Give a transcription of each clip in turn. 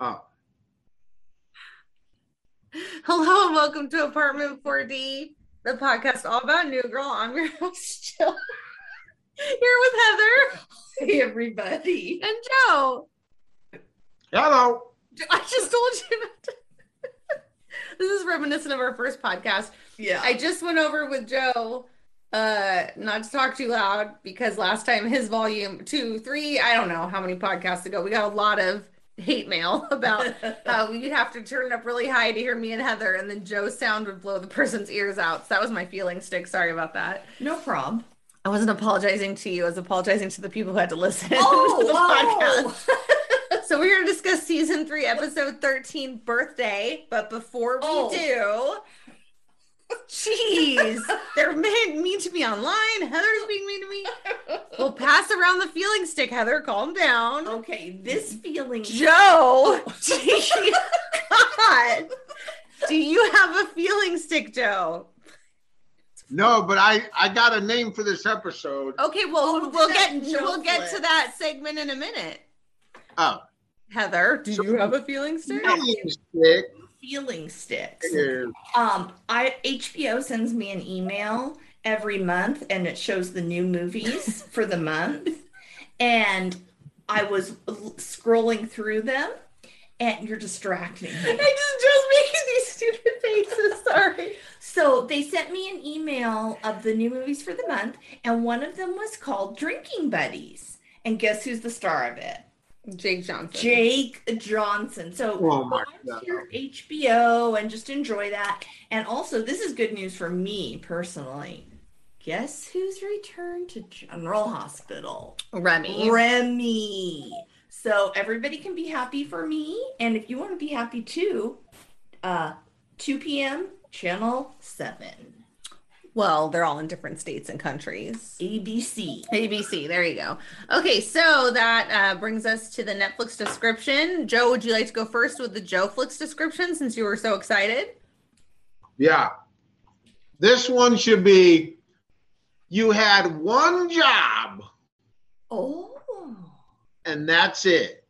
Oh. Hello and welcome to Apartment 4D, the podcast all about New Girl. I'm your host, Jill. Here with Heather Hey, everybody. and Joe. Hello. I just told you not to. this is reminiscent of our first podcast. Yeah. I just went over with Joe, uh, not to talk too loud because last time his volume two, three, I don't know how many podcasts ago, we got a lot of hate mail about how you have to turn it up really high to hear me and Heather, and then Joe's sound would blow the person's ears out. So that was my feeling stick. Sorry about that. no problem. I wasn't apologizing to you, I was apologizing to the people who had to listen to oh, the Oh, podcast. So we're going to discuss season three, episode 13, birthday. But before we Oh. do, jeez, they're mean, mean to me online. Heather's being mean to me. We'll pass around the feeling stick, Heather. Calm down. okay. This feeling. Joe, God, do you have a feeling stick, Joe? No, but I I got a name for this episode. Okay, well, Oh, we'll get Joe we'll get to that segment in a minute. Oh, Heather, do you have a feeling stick? feeling stick Feeling sticks. Um, I HBO sends me an email every month, and it shows the new movies for the month. And I was scrolling through them, and you're distracting me. I just just making these stupid faces. Sorry. So they sent me an email of the new movies for the month, and one of them was called Drinking Buddies. And guess who's the star of it? Jake Johnson. Jake Johnson. So Oh my go God. to your HBO and just enjoy that. And also, this is good news for me personally. Guess who's returned to General Hospital? Remy. Remy. So everybody can be happy for me. And if you want to be happy too, uh 2 p.m. Channel 7. Well, they're all in different states and countries. ABC. ABC, there you go. Okay, so that uh, brings us to the Netflix description. Joe, would you like to go first with the Joe Flix description since you were so excited? yeah. This one should be you had one job Oh. and that's it.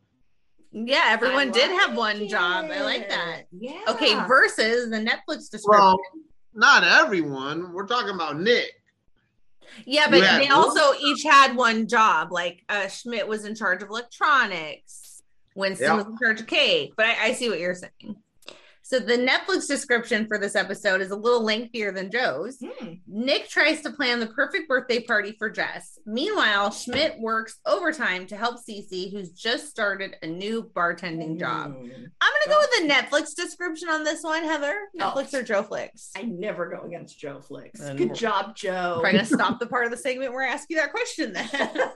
Yeah, everyone I did have like one job. I like that. Yeah. Okay, versus the Netflix description. Well, not everyone. We're talking about Nick. Yeah, but they one also each had one job. Like uh, Schmidt was in charge of electronics, Winston Yeah. was in charge of cake. But I, I see what you're saying. So the Netflix description for this episode is a little lengthier than Joe's. Hmm. Nick tries to plan the perfect birthday party for Jess. Meanwhile, Schmidt works overtime to help Cece, who's just started a new bartending job. Hmm. I'm gonna go with the Netflix description on this one, Heather. Netflix or Joe Flicks? I never go against Joe Flicks. Then Good job, Joe. We're gonna stop the part of the segment where I ask you that question then.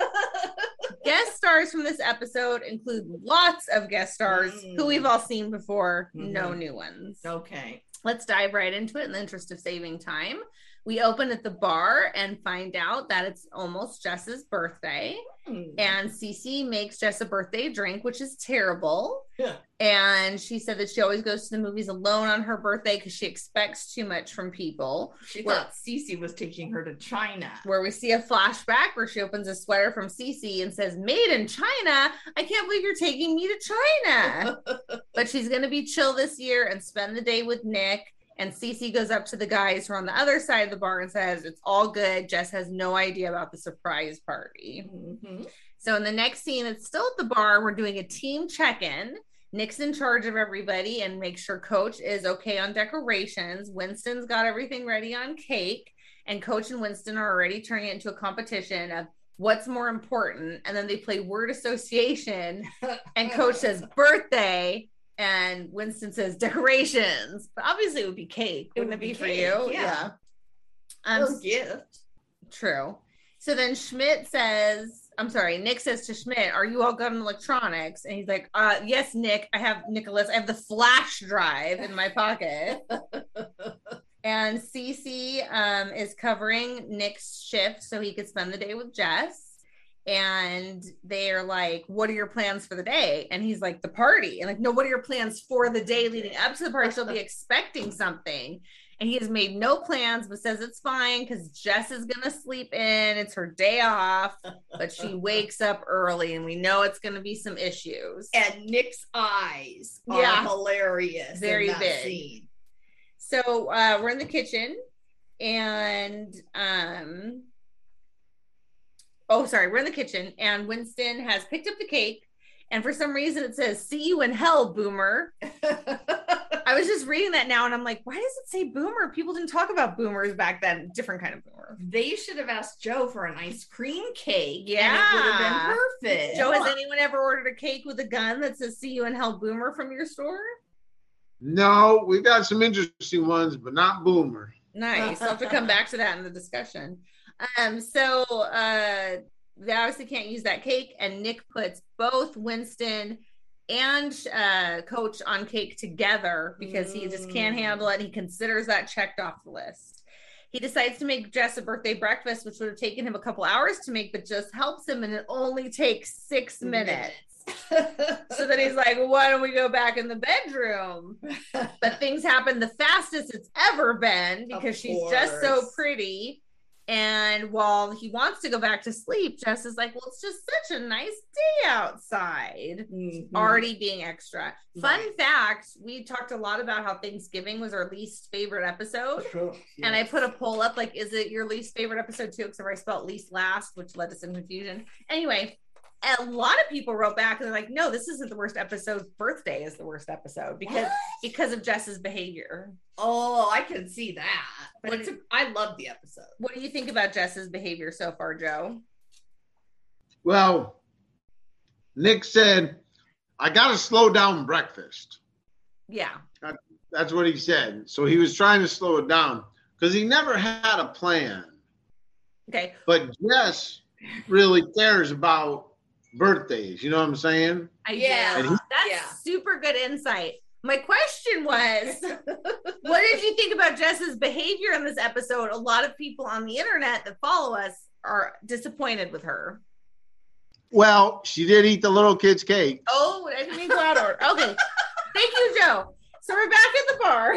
guest stars from this episode include lots of guest stars Mm. who we've all seen before, no Mhm. new ones. Okay. Let's dive right into it in the interest of saving time. We open at the bar and find out that it's almost Jess's birthday. Hmm. And Cece makes Jess a birthday drink, which is terrible. Yeah. And she said that she always goes to the movies alone on her birthday because she expects too much from people. She Well- thought Cece was taking her to China. where we see a flashback where she opens a sweater from Cece and says, Made in China. I can't believe you're taking me to China. but she's going to be chill this year and spend the day with Nick. And Cece goes up to the guys who are on the other side of the bar and says, It's all good. Jess has no idea about the surprise party. Mhm. So in the next scene, it's still at the bar. We're doing a team check-in. Nick's in charge of everybody and make sure Coach is okay on decorations. Winston's got everything ready on cake, and Coach and Winston are already turning it into a competition of what's more important. And then they play word association, and Coach says birthday, and Winston says decorations. But obviously, it would be cake, It wouldn't it be, be for cake, you? yeah. Um, Or gift. True. So then Schmidt says, I'm sorry, Nick says to Schmidt, Are you all good on electronics? And he's like, uh, Yes, Nick, I have Nicholas, I have the flash drive in my pocket. and Cece um, is covering Nick's shift so he could spend the day with Jess. And they're like, What are your plans for the day? And he's like, The party. And like, No, what are your plans for the day leading up to the party? She'll be expecting something. and he has made no plans but says it's fine because Jess is gonna sleep in. It's her day off, but she wakes up early, and we know it's gonna be some issues. And Nick's eyes are Yeah. hilarious. Very big. Scene. So uh, we're in the kitchen, and um, oh, sorry, we're in the kitchen, and Winston has picked up the cake, and for some reason it says "See you in hell, Boomer." I was just reading that now, and I'm like, why does it say Boomer? People didn't talk about boomers back then. Different kind of boomer. they should have asked Joe for an ice cream cake. Yeah. And it would have been perfect. Joe, has anyone ever ordered a cake with a gun that says "See you in hell, Boomer" from your store? No, we've got some interesting ones, but not Boomer. Nice. I'll have to come back to that in the discussion. Um, so uh they obviously can't use that cake, and Nick puts both Winston and uh coach on cake together because he just can't Mm. handle it. He considers that checked off the list. He decides to make Jess a birthday breakfast, which would have taken him a couple hours to make, but just helps him, and it only takes six minutes. So then he's like, why don't we go back in the bedroom? But things happen the fastest it's ever been because she's just so pretty. And while he wants to go back to sleep, Jess is like, well, it's just such a nice day outside. Mhm. Already being extra. Fun Nice. fact we talked a lot about how Thanksgiving was our least favorite episode. Sure. And I put a poll up like, is it your least favorite episode too? Because I spelled least last, which led to some confusion. Anyway, a lot of people wrote back and they're like, no, this isn't the worst episode. Birthday is the worst episode because What? because of Jess's behavior. Oh, I can see that. But What it's did- a, I love the episode. What do you think about Jess's behavior so far, Joe? Well, Nick said, I got to slow down breakfast. Yeah. That's what he said. So he was trying to slow it down because he never had a plan. Okay. But Jess really cares about birthdays. You know what I'm saying? Yeah. do. And That's Yeah. super good insight. My question was, what did you think about Jess's behavior in this episode? A lot of people on the internet that follow us are disappointed with her. Well, she did eat the little kid's cake. Oh, I didn't mean go out order. Okay. Thank you, Joe. So we're back at the bar.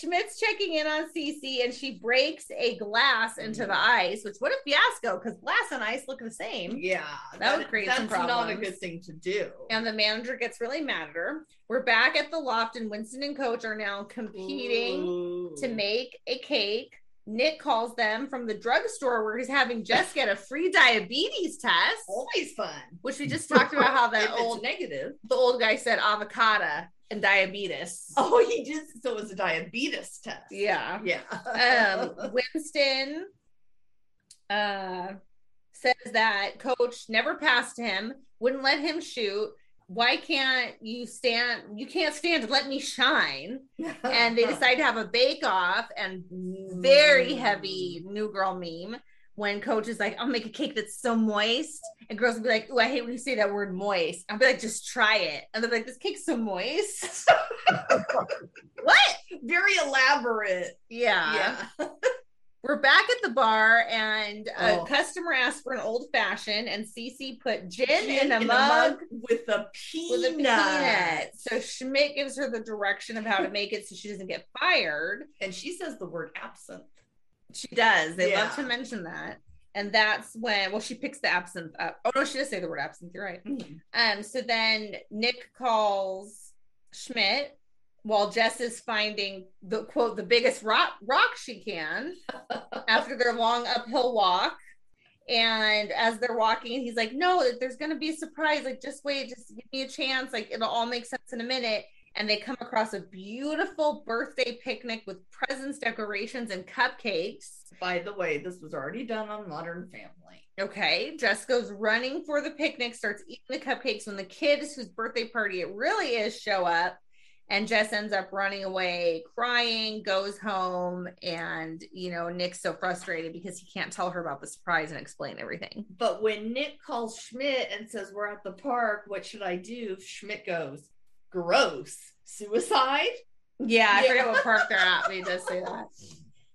Schmidt's checking in on Cece and she breaks a glass into the mm-hmm. ice, which what a fiasco because glass and ice look the same. Yeah, That would create that's not a good thing to do. And the manager gets really mad at her. We're back at the loft, and Winston and Coach are now competing Ooh. to make a cake. Nick calls them from the drugstore where he's having Jess get a free diabetes test, always fun. which we just talked about how that old negative. the old guy said avocado and diabetes. Oh, he just so it was a diabetes test. Yeah. Yeah. Um, Winston uh, says that coach never passed him, wouldn't let him shoot. Why can't you stand? You can't stand to let me shine. And they decide to have a bake off and very heavy new girl meme when coach is like, I'll make a cake that's so moist. And girls will be like, Oh, I hate when you say that word moist. I'll be like, just try it. And they're like, This cake's so moist. what? very elaborate. Yeah. Yeah. We're back at the bar and a Oh. customer asked for an old fashioned and Cece put gin, in, a, In mug with a peanut. with a peanut. So Schmidt gives her the direction of how to make it so she doesn't get fired. And she says the word absinthe. She does. They love to mention that. And that's when, well, she picks the absinthe up. Oh, no, she does say the word absinthe. You're right. Um, so then Nick calls Schmidt while Jess is finding the quote, the biggest rock, rock she can after their long uphill walk. And as they're walking, he's like, No, there's going to be a surprise. Like, just wait, just give me a chance. Like, it'll all make sense in a minute. And they come across a beautiful birthday picnic with presents, decorations, and cupcakes. By the way, this was already done on Modern Family. Okay, Jess goes running for the picnic, starts eating the cupcakes when the kids whose birthday party it really is show up. And Jess ends up running away, crying, goes home. And, you know, Nick's so frustrated because he can't tell her about the surprise and explain everything. But when Nick calls Schmidt and says, We're at the park, what should I do? Schmidt goes, Gross. Suicide? Yeah, I Yeah. forget what park they're at, but just say that.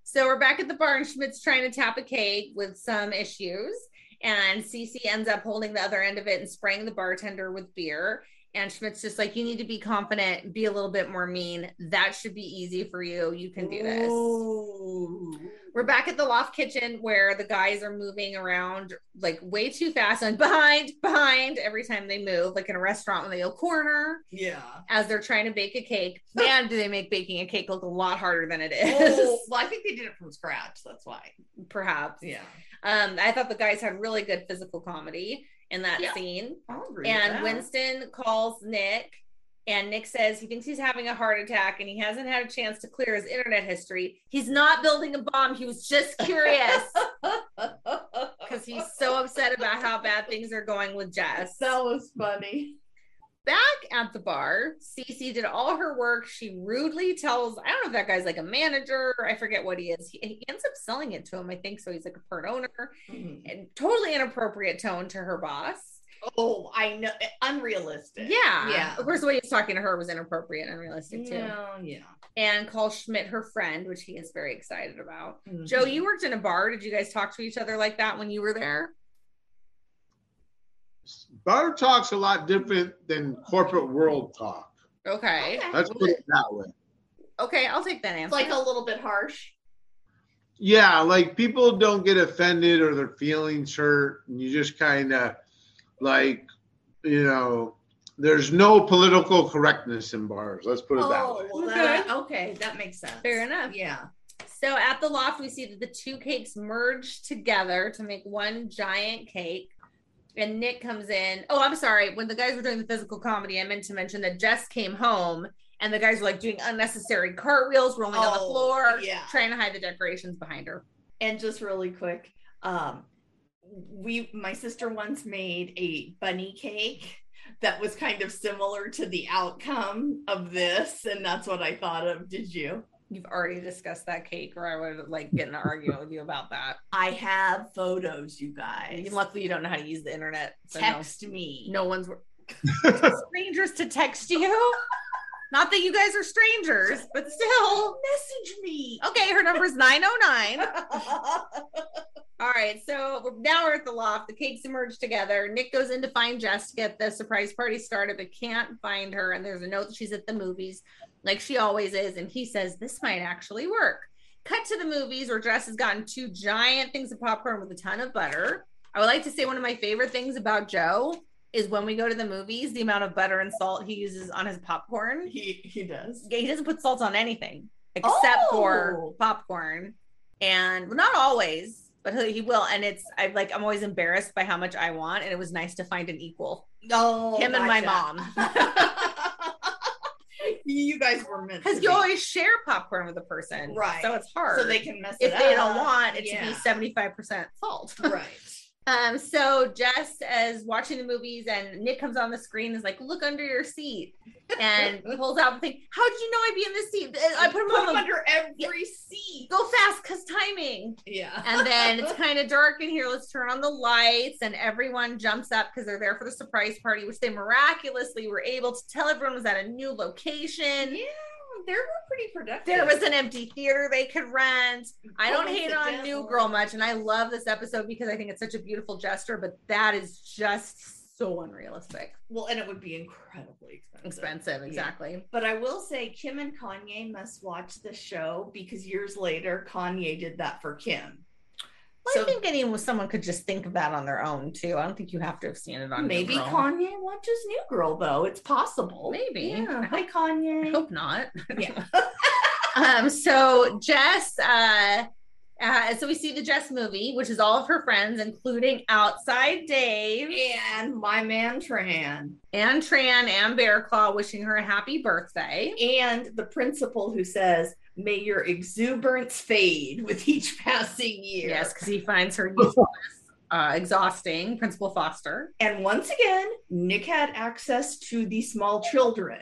So we're back at the bar, and Schmidt's trying to tap a cake with some issues. And Cece ends up holding the other end of it and spraying the bartender with beer. And Schmidt's just like, you need to be confident, be a little bit more mean. That should be easy for you. You can do this. Ooh. We're back at the loft kitchen where the guys are moving around like way too fast and behind, behind every time they move, like in a restaurant when they go corner Yeah. as they're trying to bake a cake. Man, do they make baking a cake look a lot harder than it is, Oh, well, I think they did it from scratch. That's why. perhaps. Yeah. Um, I thought the guys had really good physical comedy in that Yeah. scene. I'll agree And Winston calls Nick, and Nick says he thinks he's having a heart attack and he hasn't had a chance to clear his internet history. He's not building a bomb. He was just curious because he's so upset about how bad things are going with Jess. that was funny. Back at the bar, Cece did all her work. She rudely tells, I don't know if that guy's like a manager. I forget what he is. He, he ends up selling it to him, I think. So he's like a part owner. And totally inappropriate tone to her boss. Oh, I know. Unrealistic. Yeah. Yeah. Of course, the way he was talking to her was inappropriate and unrealistic too. Yeah. Yeah. And call Schmidt her friend, which he is very excited about. Mm-hmm. Joe, you worked in a bar. Did you guys talk to each other like that when you were there? Bar talk's a lot different than corporate world talk. Okay. Okay. Let's put it that way. Okay, I'll take that answer. It's answer. like a little bit harsh. Yeah, like people don't get offended or their feelings hurt, and you just kind of like, you know, there's no political correctness in bars. Let's put it that Oh, way. well, Okay. that, okay, that makes sense. Fair enough. Yeah. So at the loft, we see that the two cakes merge together to make one giant cake. And Nick comes in. Oh, I'm sorry. When the guys were doing the physical comedy, I meant to mention that Jess came home and the guys were like doing unnecessary cartwheels, rolling on the Oh, floor, yeah. trying to hide the decorations behind her. And just really quick, um, we my sister once made a bunny cake that was kind of similar to the outcome of this, and that's what I thought of. Did you? You've already discussed that cake, or I would like get in an argument with you about that. I have photos, you guys. Luckily, you don't know how to use the internet. So no, Text me. no one's strangers to text you. Not that you guys are strangers, but still. message me. Okay, her number is 909. All right, so we're- now we're at the loft. The cakes emerge together. Nick goes in to find Jess to get the surprise party started, but can't find her. And there's a note that she's at the movies, like she always is. And he says, This might actually work. Cut to the movies where Jess has gotten two giant things of popcorn with a ton of butter. I would like to say one of my favorite things about Joe is when we go to the movies, the amount of butter and salt he uses on his popcorn. he he does. Yeah, he doesn't put salt on anything except for Oh. popcorn, and well, not always, but he, he will. And it's I like I'm always embarrassed by how much I want, and it was nice to find an equal. Oh, Him and my gotcha. you guys were meant Because you be. always share popcorn with a person, Right. So it's hard. so they can mess it up. if they up. don't want it to be 75 percent salt. right. Um, so Jess as watching the movies and Nick comes on the screen is like, look under your seat and he pulls out the thing. How did you know I'd be in this seat? I put him Put them the under every seat. go fast because timing. Yeah. And then it's kind of dark in here. Let's turn on the lights, and everyone jumps up because they're there for the surprise party, which they miraculously were able to tell everyone was at a new location. yeah, they were pretty productive. There was an empty theater they could rent. I don't hate on New Girl much, and I love this episode because I think it's such a beautiful gesture, but that is just so unrealistic. well, and it would be incredibly expensive. Expensive, Yeah. exactly. But I will say, Kim and Kanye must watch the show because years later, Kanye did that for Kim. Well, So- I think anyone, someone could just think of that on their own too. I don't think you have to have seen it on. Maybe. Kanye watches New Girl, though. It's possible. Maybe. Yeah. Hi, Kanye. I hope not. Yeah. um, so Jess, uh, uh, so we see the Jess movie, which is all of her friends, including Outside Dave and my man Tran. and Tran and Bear Claw, wishing her a happy birthday. And the principal who says, May your exuberance fade with each passing year. Yes, because he finds her useless, uh, exhausting. Principal Foster, And once again, Nick had access to the small children.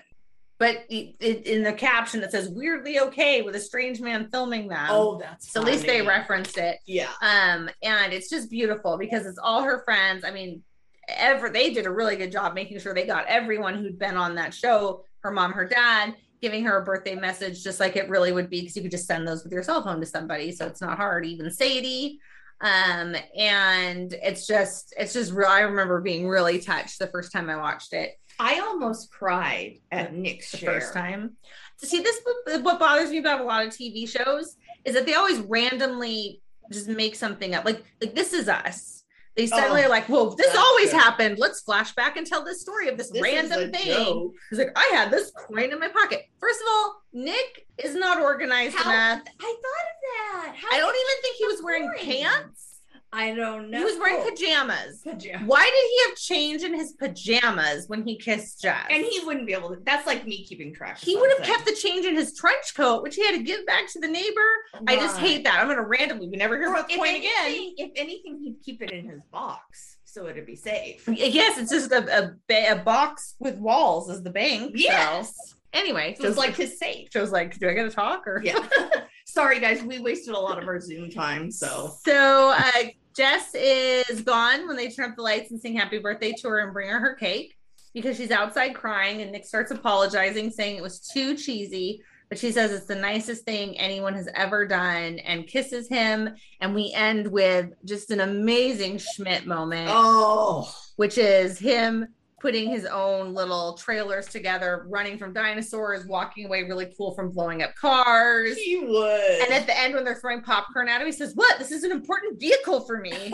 but it, it, in the caption it says "weirdly okay" with a strange man filming them. oh, that's so at least they referenced it. Yeah. um and it's just beautiful because it's all her friends i mean ever they did a really good job making sure they got everyone who'd been on that show her mom her dad giving her a birthday message just like it really would be because you could just send those with your cell phone to somebody so it's not hard even sadie um and it's just it's just real i remember being really touched the first time i watched it I almost cried at Nick's the share. first time. See, this what bothers me about a lot of TV shows is that they always randomly just make something up. Like like this is us. They suddenly Oh, are like, "Well, this always good. happened. Let's flash back and tell this story of this, This random thing." joke. He's like, "I had this coin in my pocket." First of all, Nick is not organized How- enough. I thought of that. How I don't even think he was wearing coins? pants. I don't know. He was wearing pajamas. pajamas. Why did he have change in his pajamas when he kissed Jess? And he wouldn't be able to. That's like me keeping track. he would have kept the change in his trench coat, which he had to give back to the neighbor. I just hate that. I'm gonna randomly. We never hear about the coin again. if anything, he'd keep it in his box so it'd be safe. Yes, it's just a, a, a box with walls as the bank. so- Yes. Anyway, So it's like his safe. Joe's like, do I gotta talk or Yeah. Sorry, guys. We wasted a lot of our Zoom time. So So uh, Jess is gone when they turn up the lights and sing happy birthday to her and bring her her cake because she's outside crying and Nick starts apologizing, saying it was too cheesy. But she says it's the nicest thing anyone has ever done and kisses him. And we end with just an amazing Schmidt moment, Oh. which is him putting his own little trailers together, running from dinosaurs, walking away really cool from blowing up cars. He would. And at the end, when they're throwing popcorn at him, he says, What? This is an important vehicle for me. and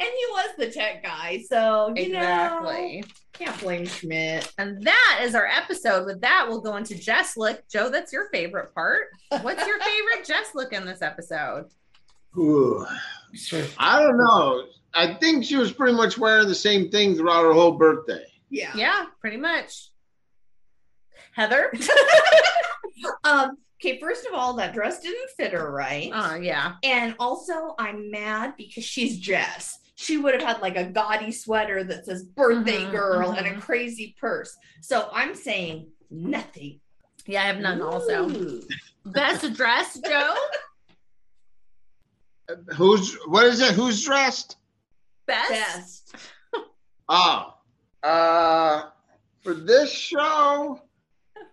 he was the tech guy. So you exactly. know, can't blame Schmidt. And that is our episode. With that, we'll go into Jess look. Joe, that's your favorite part. What's your favorite Jess look in this episode? Ooh. I don't know. I think she was pretty much wearing the same thing throughout her whole birthday. Yeah. Yeah, pretty much. Heather? Um. Okay. First of all, that dress didn't fit her right. Oh, yeah. And also, I'm mad because she's Jess. She would have had like a gaudy sweater that says birthday Mhm, girl and a mhm. crazy purse. So I'm saying nothing. Yeah, I have none also. Ooh. Best dress, Joe? Who's what is it? Who's dressed? Best? Best. Oh, uh, for this show,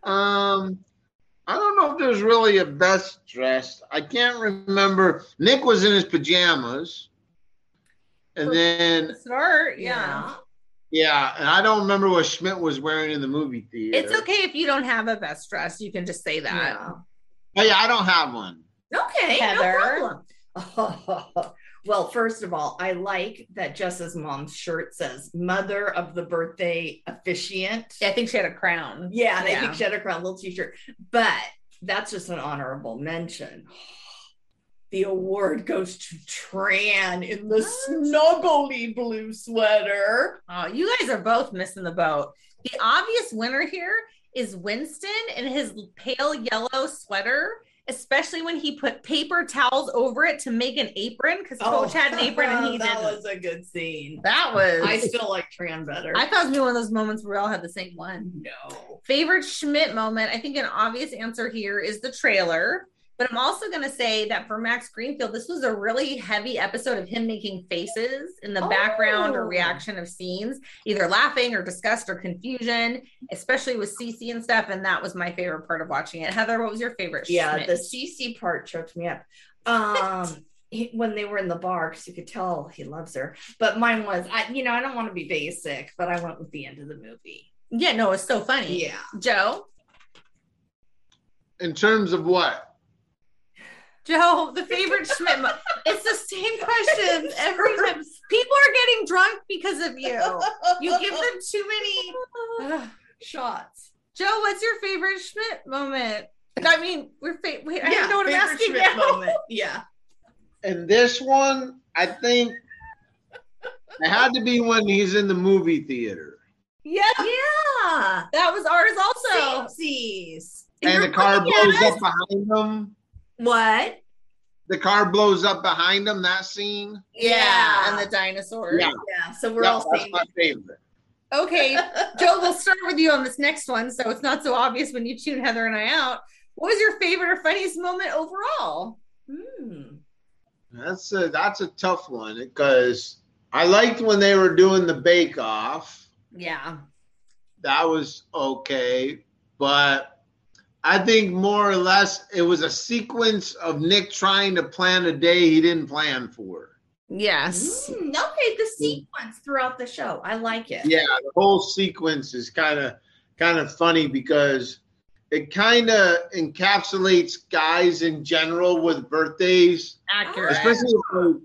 um, I don't know if there's really a best dressed. I can't remember. Nick was in his pajamas, and then Smart, yeah. yeah, and I don't remember what Schmidt was wearing in the movie theater. It's okay if you don't have a best dress. You can just say that. Yeah. Oh, yeah, I don't have one. Okay, Heather? no problem. well, first of all, I like that Jess's mom's shirt says "Mother of the Birthday Officiant." I think she had a crown. Yeah, and I think she had a crown little t-shirt, but that's just an honorable mention. The award goes to Tran in the snuggly blue sweater. Oh, you guys are both missing the boat. The obvious winner here is Winston in his pale yellow sweater, especially when he put paper towels over it to make an apron because Coach oh, had an apron and he Oh, that didn't. That was a good scene. that was. I still like Tran better. I thought it was one of those moments where we all had the same one. no. Favorite Schmidt moment? I think an obvious answer here is the trailer. But I'm also going to say that for Max Greenfield, this was a really heavy episode of him making faces in the background or Oh. reaction of scenes, either laughing or disgust or confusion, especially with Cece and stuff. And that was my favorite part of watching it. Heather, what was your favorite? Yeah, Schmidt? the Cece part choked me up. Um, he- when they were in the bar, because you could tell he loves her. But mine was, I, you know, I don't want to be basic, but I went with the end of the movie. yeah, no, it's so funny. Yeah. Joe, In terms of what? Joe, the favorite Schmidt. Mo- it's the same questions every time. People are getting drunk because of you. You give them too many. Ugh. shots. Joe, what's your favorite Schmidt moment? I mean, we're fa- wait, I yeah, don't know what I'm asking Schmidt now. moment. Yeah. And this one, I think it had to be when he's in the movie theater Yeah, Yeah. that was ours also. Samesies. and You're the car looking blows us. up behind him. What? The car blows up behind them. That scene. Yeah, and the dinosaurs. Yeah. Yeah. So we're Yeah, all that's saying my favorite. Okay, Joe, we'll start with you on this next one, so it's not so obvious when you tune Heather and I out. What was your favorite or funniest moment overall? Hmm. That's a that's a tough one because I liked when they were doing the bake off. Yeah, That was okay, but I think more or less it was a sequence of Nick trying to plan a day he didn't plan for. Yes. Mm, okay, the sequence throughout the show. I like it. Yeah, the whole sequence is kind of kind of funny because it kind of encapsulates guys in general with birthdays, Accurate. especially if, like,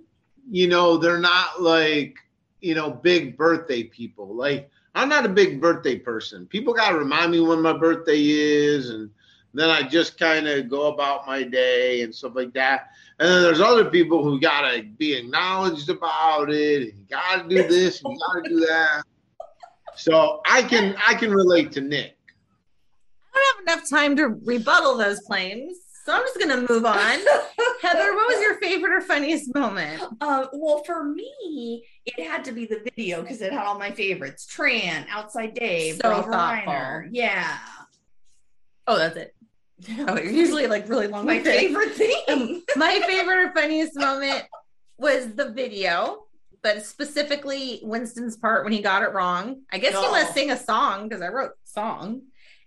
you know they're not like you know big birthday people. Like I'm not a big birthday person. People got to remind me when my birthday is, and then I just kind of go about my day and stuff like that. And then there's other people who gotta be acknowledged about it, and you gotta do this, and you gotta do that. So I can I can relate to Nick. I don't have enough time to rebuttal those claims. So I'm just gonna move on. Heather, what was your favorite or funniest moment? Uh, well, for me, it had to be the video because it had all my favorites: Tran, Outside Dave, So Rob thoughtful. Reiner. Yeah, Oh, that's it. You're usually like really long. my favorite thing. My favorite or funniest moment was the video, but specifically Winston's part when he got it wrong. I guess he Oh. must sing a song because I wrote song.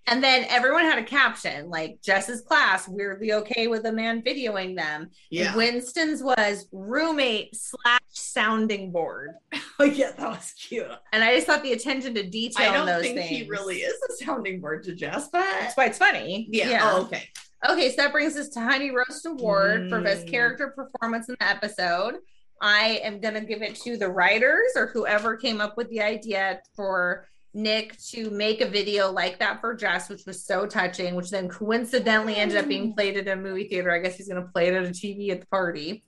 And then everyone had a caption like Jess's class, weirdly okay with a man videoing them. And Winston's was roommate slash sounding board. Oh, yeah, that was cute. And I just thought the attention to detail I don't think things. he really is a sounding board to Jess, but That's why it's funny. yeah. Oh, okay. Okay, so that brings us to Honey Roast Award for best Mm. character performance in the episode. I am gonna give it to the writers or whoever came up with the idea for Nick to make a video like that for Jess, which was so touching, which then coincidentally ended up being played at a movie theater. I guess he's gonna play it at a TV at the party.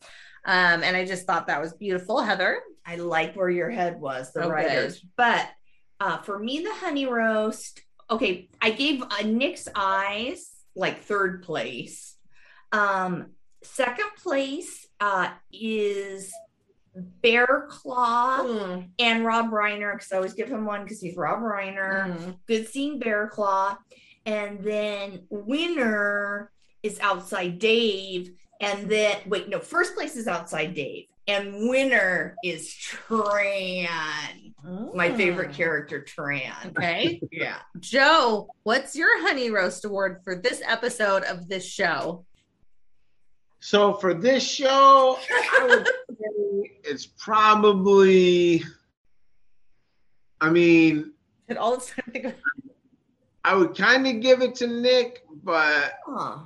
Um, and I just thought that was beautiful. Heather. I like where your head was, the Oh, writers. But uh, for me, the honey roast. Okay, I gave uh, Nick's eyes like third place. Um, second place uh, is Bear Claw Mm, and Rob Reiner because I always give him one because he's Rob Reiner. mm. Good seeing Bear Claw, and then winner is Outside Dave, and then wait, no, first place is Outside Dave, and winner is Tran, my favorite Mm. character, Tran. Okay. Yeah. Joe, what's your Honey Roast Award for this episode of this show? So for this show, I would say it's probably. I mean, Did all this time think of I would kind of give it to Nick, but Huh.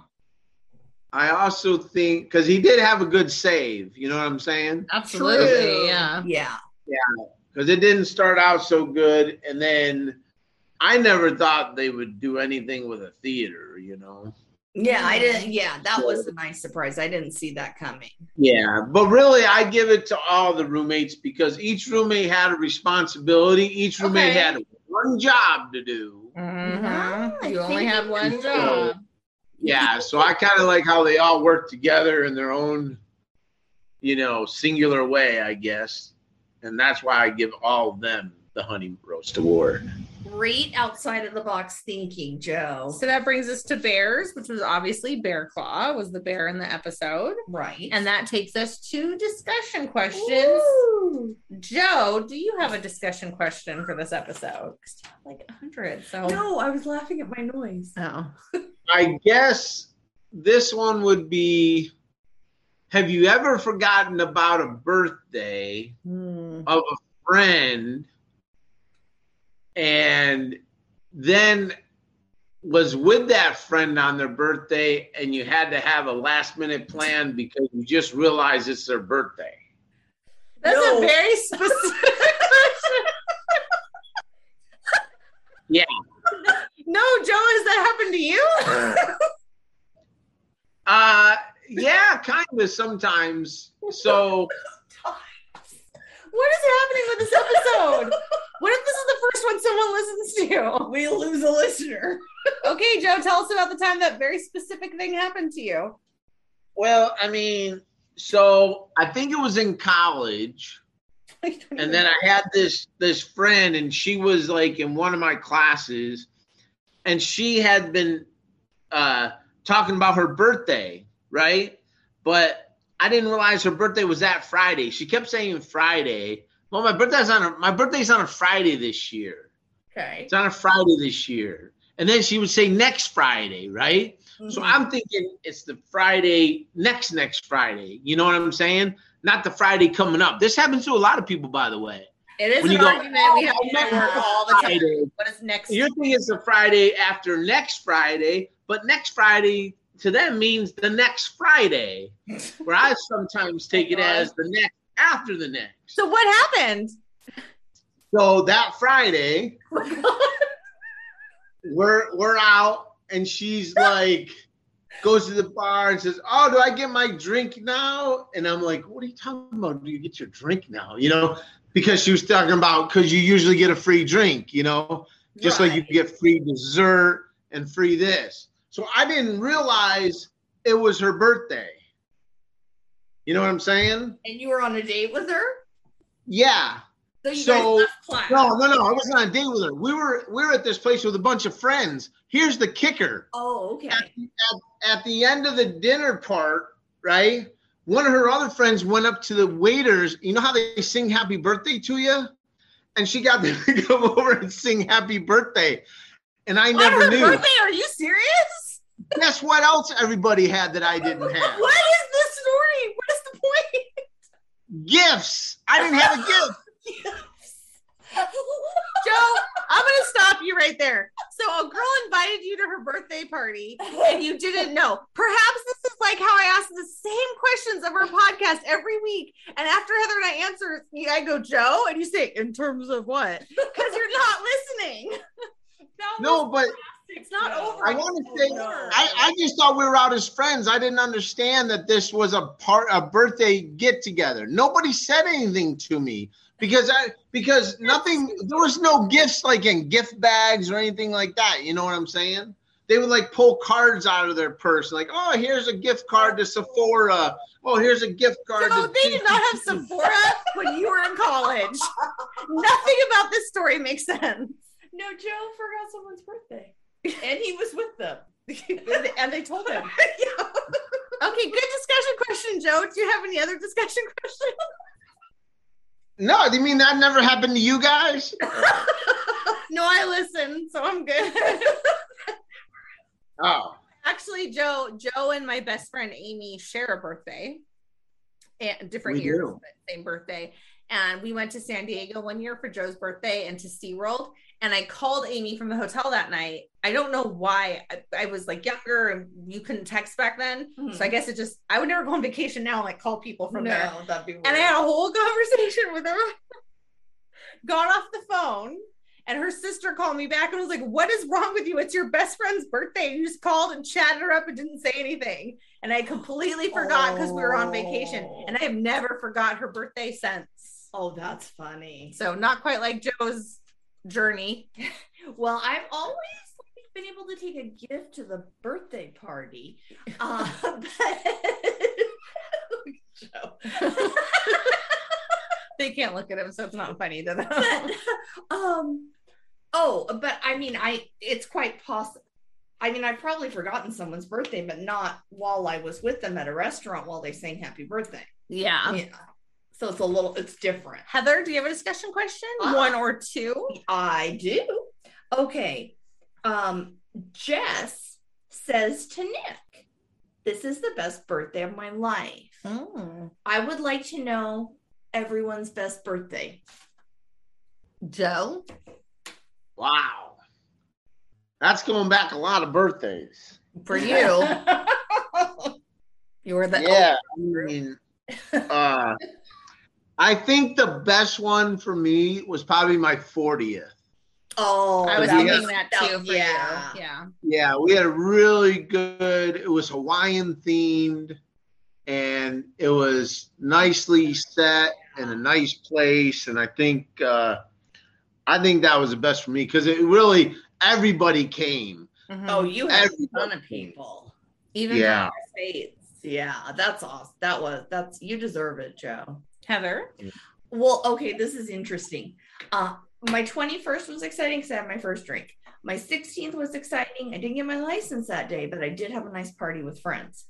I also think because he did have a good save. You know what I'm saying? Absolutely, True. yeah. Yeah. Because it didn't start out so good, and then I never thought they would do anything with a theater. You know? Yeah, I didn't. Yeah, that was a nice surprise. I didn't see that coming. Yeah, but really, I give it to all the roommates because each roommate had a responsibility. Each roommate Okay. had one job to do. Mhm. I You only think have one did. job. Yeah, so I kind of like how they all work together in their own, you know, singular way, I guess. And that's why I give all of them the Honey Roast Award. Great outside of the box thinking, Joe. So that brings us to bears, which was obviously Bear Claw was the bear in the episode. Right. And that takes us to discussion questions. Ooh. Joe, do you have a discussion question for this episode? Like a hundred. So No, I was laughing at my noise. Oh. I guess this one would be Have you ever forgotten about a birthday Hmm. of a friend and then was with that friend on their birthday and you had to have a last minute plan because you just realized it's their birthday? That's No. a very specific question. Yeah. No, Joe, has that happened to you? Uh yeah, kind of sometimes. So What is happening with this episode? What if this is the first one someone listens to? We lose a listener. Okay, Joe, tell us about the time that very specific thing happened to you. well, I mean, so I think it was in college. and then I had this this friend, and she was like in one of my classes, and she had been uh, talking about her birthday, right? But I didn't realize her birthday was that Friday. She kept saying Friday. Well, my birthday's on a, my birthday's on a Friday this year. Okay. It's on a Friday this year, and then she would say next Friday, right? So Mhm. I'm thinking it's the Friday next next Friday. You know what I'm saying? not the Friday coming up. This happens to a lot of people, by the way. It is When an you go, argument we have "Oh, all the time. Friday. What is next? Your thing is the Friday after next Friday, but next Friday to them means the next Friday, where I sometimes take it as the next after the next. so what happened? So that Friday, we're we're out, and she's like, goes to the bar and says, "Oh, do I get my drink now?" And I'm like, "What are you talking about? Do you get your drink now?" You know, because she was talking about because you usually get a free drink. You know, just like you get free dessert and free this. So I didn't realize it was her birthday. You know what I'm saying? And you were on a date with her? Yeah. So you So- guys left class. No, no, no. I wasn't on a date with her. We were we were at this place with a bunch of friends. Here's the kicker. Oh, okay. At the end of the dinner part, right? One of her other friends went up to the waiters. You know how they sing happy birthday to you? And she got them to come over and sing happy birthday. And I On never her knew. birthday? Are you serious? Guess what else everybody had that I didn't have? What is the story? What is the point? Gifts. I didn't have a gift. Joe, I'm gonna stop you right there. So a girl invited you to her birthday party and you didn't know. Perhaps this is like how I ask the same questions of our podcast every week. And after Heather and I answer, I go, Joe, and you say, in terms of what? Because you're not listening. No, but It's not over. I want to say, no. I, I just thought we were out as friends. I didn't understand that this was a part, a birthday get together. Nobody said anything to me because I, because nothing, there was no gifts like in gift bags or anything like that. You know what I'm saying? They would like pull cards out of their purse, like, oh, here's a gift card to Sephora. Oh, here's a gift card. Joe, to they did not have Sephora when you were in college. Nothing about this story makes sense. No, Joe forgot someone's birthday. And he was with them. and they told him. Okay, good discussion question, Joe. Do you have any other discussion questions? No, do you mean that never happened to you guys? no, I listen, so I'm good. Oh, Actually, Joe, Joe and my best friend Amy share a birthday, and different We years, do. but same birthday. And we went to San Diego one year for Joe's birthday and to SeaWorld. And I called Amy from the hotel that night. I don't know why. I, I was like younger and you couldn't text back then. Mhm. So I guess it just, I would never go on vacation now and like call people from there. that'd be weird. And I had a whole conversation with her. Got off the phone, and her sister called me back and was like, What is wrong with you? It's your best friend's birthday. You just called and chatted her up and didn't say anything. And I completely forgot because we were on vacation. Oh. And I have never forgot her birthday since. oh, that's funny. So, not quite like Joe's journey. Well, I've always been able to take a gift to the birthday party. Uh, but, They can't look at him, so it's not funny to them. but um oh but i mean i it's quite possible i mean i've probably forgotten someone's birthday but not while i was with them at a restaurant while they sang happy birthday yeah. yeah so it's a little it's different Heather, do you have a discussion question? Ah. One or two? i do okay um jess says to nick this is the best birthday of my life Mm. i would like to know everyone's best birthday Joe? wow. That's going back a lot of birthdays. For you. You were the yeah, I mean, uh, I think the best one for me was probably my 40th. oh I was Yeah. thinking that too for yeah you. Yeah. Yeah, we had a really good. It was Hawaiian themed, and it was nicely set in a nice place. And I think, uh, I think that was the best for me because it really everybody came. Oh, you had a ton of people. even Yeah. States. Yeah, that's awesome. That was that's you deserve it, Joe. Heather. Well, okay, this is interesting. Uh my 21st was exciting because I had my first drink. My 16th was exciting. I didn't get my license that day, but I did have a nice party with friends.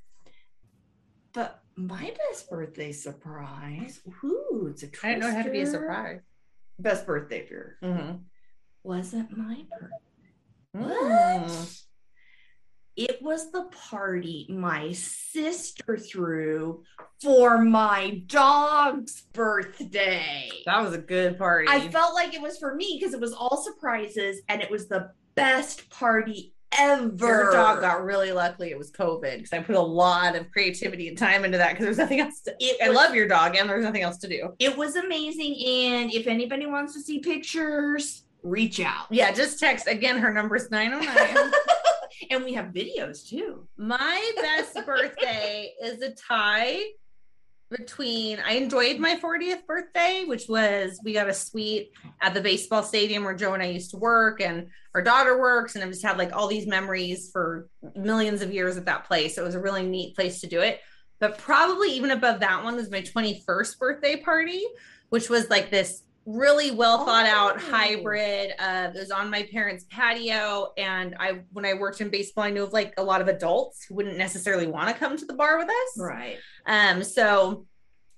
But my best birthday surprise, ooh, it's a twister. I didn't know it had to be a surprise. Best birthday beer Mm-hmm. wasn't my birthday. Mm. It was the party my sister threw for my dog's birthday. That was a good party. I felt like it was for me because it was all surprises and it was the best party ever. Your dog got really lucky it was COVID because I put a lot of creativity and time into that because there's nothing else to It I was- love your dog and there's nothing else to do. It was amazing. And if anybody wants to see pictures, reach out. Yeah, just text again. Her number's 909. and we have videos too. My best birthday is a tie between I enjoyed my 40th birthday, which was we got a suite at the baseball stadium where Joe and I used to work and our daughter works and I just had like all these memories for millions of years at that place. It was a really neat place to do it. But probably even above that one was my 21st birthday party, which was like this really well thought out Oh. hybrid. Uh, it was on my parents' patio, and I when I worked in baseball, I knew of like a lot of adults who wouldn't necessarily want to come to the bar with us. Right. Um, so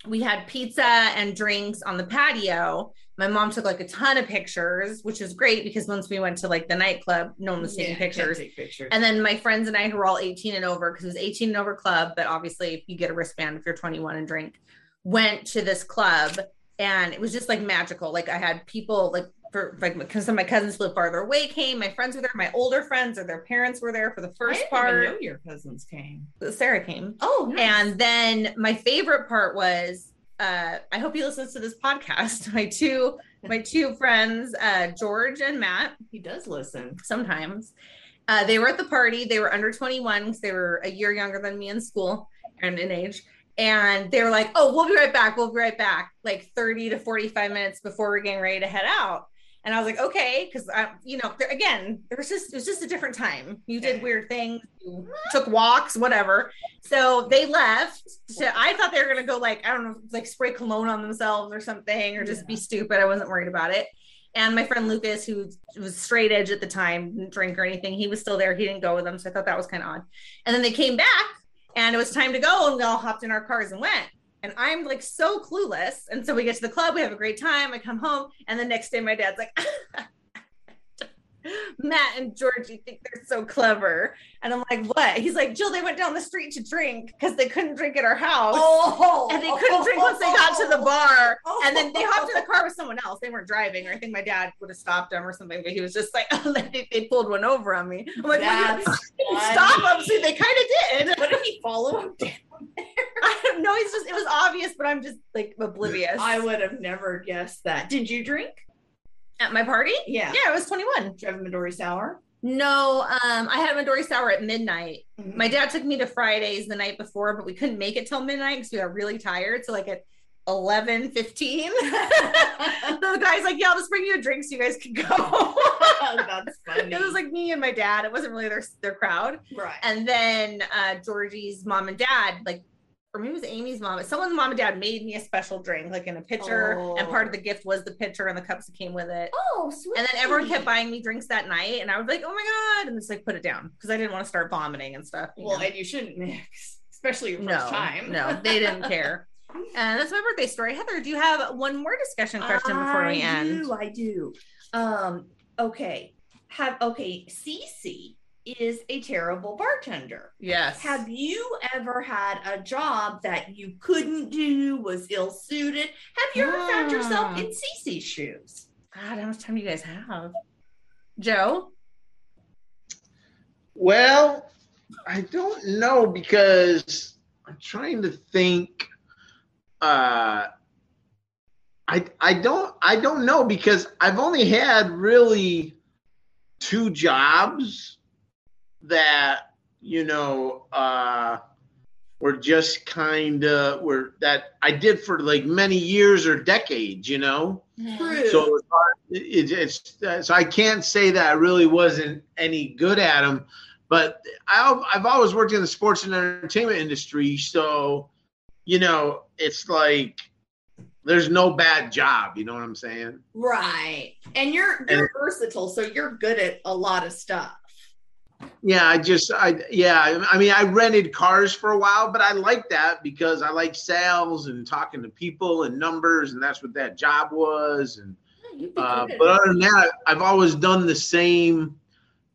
we had pizza and drinks on the patio. My mom took like a ton of pictures, which is great because once we went to like the nightclub, no one was taking pictures. pictures. And then my friends and I, who were all 18 and over, because it was 18 and over club, but obviously if you get a wristband if you're 21 and drink, went to this club and it was just like magical. Like I had people like for like because some of my cousins live farther away came, my friends were there, my older friends or their parents were there for the first I didn't even know part. your cousins came. Sarah came. Oh, nice. And then my favorite part was uh I hope he listens to this podcast. My two my two friends, uh George and Matt, he does listen. sometimes. Uh, they were at the party. They were under 21 because they were a year younger than me in school and in age. And they were like, oh, we'll be right back. We'll be right back. Like 30 to 45 minutes before we're getting ready to head out. And I was like, okay, because I, you know, there, again, there was just it was just a different time. You did weird things, you took walks, whatever. So they left. So I thought they were gonna go like I don't know, like spray cologne on themselves or something, or just be stupid. I wasn't worried about it. And my friend Lucas, who was straight edge at the time, didn't drink or anything, he was still there. He didn't go with them, so I thought that was kind of odd. And then they came back, and it was time to go, and we all hopped in our cars and went. And I'm like so clueless. And so we get to the club, we have a great time. I come home, and the next day, my dad's like, Matt and George, you think they're so clever. And I'm like, what? He's like, Jill, they went down the street to drink because they couldn't drink at our house. Oh, And they couldn't drink once they got to the bar. Oh. And then they hopped in the car with someone else. They weren't driving, or I think my dad would have stopped them or something, but he was just like, they, they pulled one over on me. I'm like, That's stop them. See, they kind of did. What did he follow him down? I don't know. It's just, it was obvious, but I'm just like oblivious. I would have never guessed that. Did you drink? At my party? Yeah. Yeah, I was 21. Did you have a Midori sour? No, um, I had a Midori sour at midnight. Mhm. My dad took me to Fridays the night before, but we couldn't make it till midnight because we got really tired. So like at 11, 15, the guy's like, yeah, I'll just bring you a drink so you guys can go. That's funny. it was like me and my dad. It wasn't really their, their crowd. right. And then uh, Georgie's mom and dad, like, or maybe it was Amy's mom, someone's mom and dad made me a special drink, like in a pitcher. And part of the gift was the pitcher and the cups that came with it. oh, sweet. And then everyone kept buying me drinks that night, and I was like, "Oh my god!" and just like put it down because I didn't want to start vomiting and stuff. Well, know? and you shouldn't mix, especially your first no, time. no, they didn't care. And that's my birthday story. Heather, do you have one more discussion question before we I end? I do, I do. Um, okay. Have okay, Cece is a terrible bartender. Yes. Have you ever had a job that you couldn't do, was ill suited? Have you ever found yourself Hmm. in Cece's shoes? God, how much time do you guys have? Joe? Well, I don't know because I'm trying to think. Uh, I I don't I don't know because I've only had really two jobs that you know uh, were just kind of were that I did for like many years or decades. You know. True. So it's, it, it's uh, so I can't say that I really wasn't any good at them, but I, I've always worked in the sports and entertainment industry, so you know it's like there's no bad job. You know what I'm saying? right. And you're you're versatile, so you're good at a lot of stuff. Yeah, I just I yeah I mean I rented cars for a while, but I like that because I like sales and talking to people and numbers, and that's what that job was and. Uh, but other than that, I've always done the same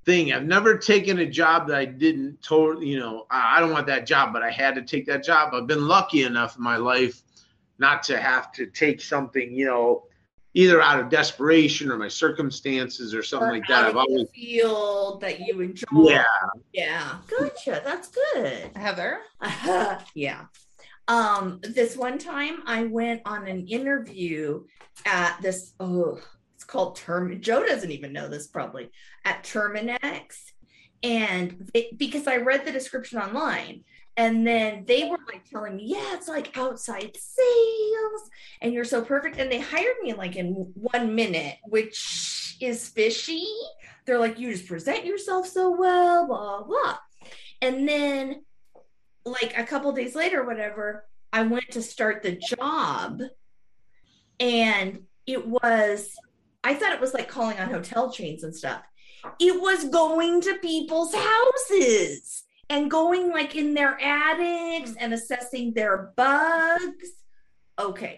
thing. I've never taken a job that I didn't totally, you know, I I don't want that job, but I had to take that job. I've been lucky enough in my life not to have to take something, you know, either out of desperation or my circumstances or something Or like that. I've always, field that you enjoy. yeah. Yeah. Gotcha. That's good. Heather. yeah. Um, this one time I went on an interview at this, oh, it's called Term. Joe doesn't even know this probably at Terminix. And they, because I read the description online, and then they were like telling me, yeah, it's like outside sales, and you're so perfect. And they hired me like in one minute, which is fishy. They're like, you just present yourself so well, blah, blah. And then like a couple days later, whatever, I went to start the job, and it was, I thought it was like calling on hotel chains and stuff. It was going to people's houses and going like in their attics and assessing their bugs. Okay.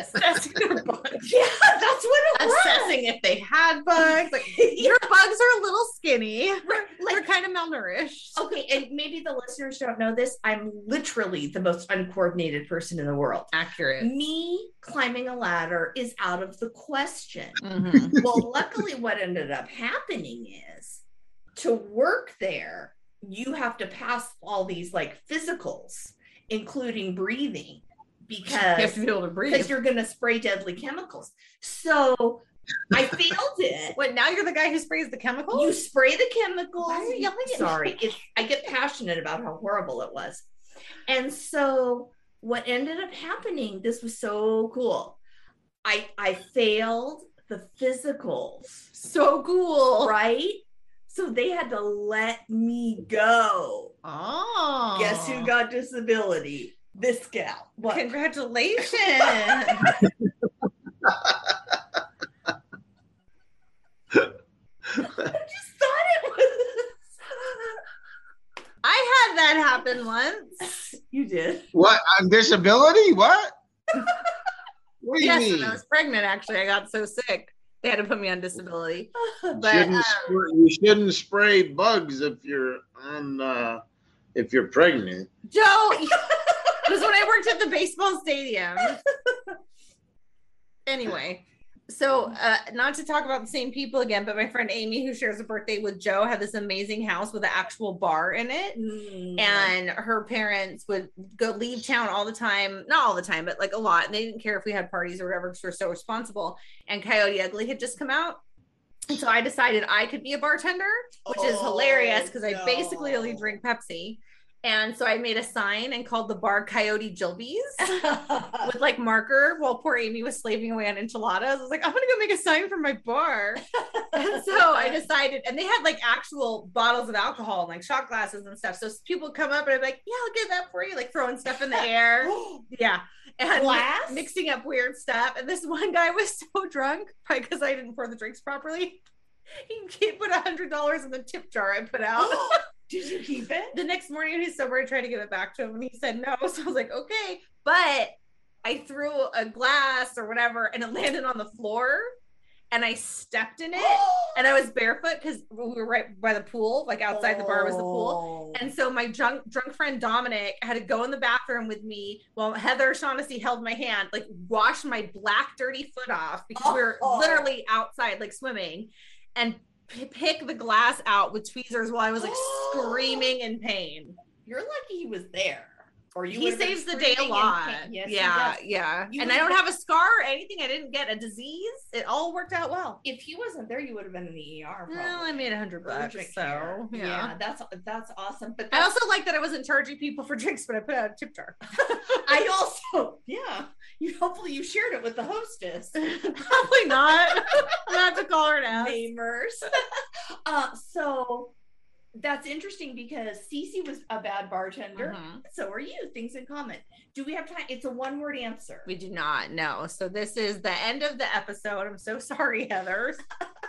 Assessing their bugs. Yeah, that's what it was. Assessing if they had bugs. Like Yeah, your bugs are a little skinny. They're like kind of malnourished. okay, and maybe the listeners don't know this. I'm literally the most uncoordinated person in the world. Accurate. Me climbing a ladder is out of the question. Mhm. well, luckily, what ended up happening is to work there, you have to pass all these like physicals, including breathing, You have because to be able to breathe. because you're going to spray deadly chemicals. So I failed it. Wait, now you're the guy who sprays the chemicals? You spray the chemicals. Why are you yelling at? Sorry, it's, I get passionate about how horrible it was. And so what ended up happening, this was so cool. I I failed the physicals, so cool. right? So they had to let me go. Oh. Guess who got disability? This gal. What? Congratulations. I just thought it was. I had that happen once. you did. What on disability? What? What do you yes, mean? when I was pregnant, actually, I got so sick. They had to put me on disability. But shouldn't um, spray, you shouldn't spray bugs if you're on uh, if you're pregnant. Joe, it was when I worked at the baseball stadium. Anyway, so uh, not to talk about the same people again, but my friend Amy, who shares a birthday with Joe, had this amazing house with an actual bar in it. Mm. And her parents would go leave town all the time, not all the time, but like a lot. And they didn't care if we had parties or whatever because we're so responsible. And Coyote Ugly had just come out. And so I decided I could be a bartender, which is Oh, hilarious because I basically only drink Pepsi. And so I made a sign and called the bar Coyote Jilbies with like marker while poor Amy was slaving away on enchiladas. I was like, I'm gonna go make a sign for my bar. and so I decided, and they had like actual bottles of alcohol and like shot glasses and stuff. So people come up and I'd be like, Yeah, I'll get that for you, like throwing stuff in the air. Yeah. And Glass? mixing up weird stuff. And this one guy was so drunk because I didn't pour the drinks properly. He, he put a hundred dollars in the tip jar I put out. Did you keep it? the next morning when he's sober, I tried to give it back to him and he said no. So I was like, okay. But I threw a glass or whatever and it landed on the floor and I stepped in it and I was barefoot because we were right by the pool, like outside the bar was the pool. Oh. And so my drunk drunk friend Dominic had to go in the bathroom with me while Heather Shaughnessy held my hand, like wash my black dirty foot off because we were Oh. literally outside like swimming and p- pick the glass out with tweezers while I was like screaming in pain. You're lucky he was there. Or you he saves the day a lot. Yes, yeah, yeah. You and I don't have a scar or anything. I didn't get a disease. It all worked out well. If he wasn't there, you would have been in the ER. Probably. Well, I made a hundred bucks, so care. yeah. that's that's awesome. But I also like that I wasn't charging people for drinks, but I put out a tip jar. I also yeah. You hopefully you shared it with the hostess. Probably not. Have to call her now. Namers. uh, so that's interesting because Cece was a bad bartender. Mhm. So are you. Things in common. Do we have time? It's a one word answer. We do not know. So this is the end of the episode. I'm so sorry, Heather.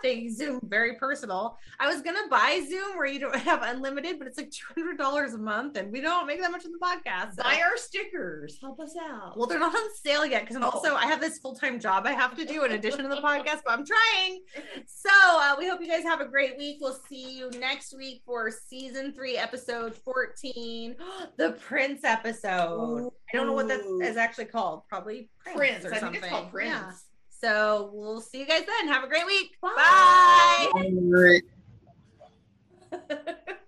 Take Zoom very personal. I was gonna buy Zoom where you don't have unlimited, but it's like two hundred dollars a month, and we don't make that much in the podcast. so- Buy our stickers. Help us out. well, they're not on sale yet because Oh. also I have this full time job I have to do in addition to the podcast, but I'm trying. So uh, we hope you guys have a great week. We'll see you next week for season three, episode 14, the Prince episode. I don't know what that is actually called. Probably Prince, Prince. or I something. think it's called Prince. Yeah. So we'll see you guys then. Have a great week. Bye. Bye. All right.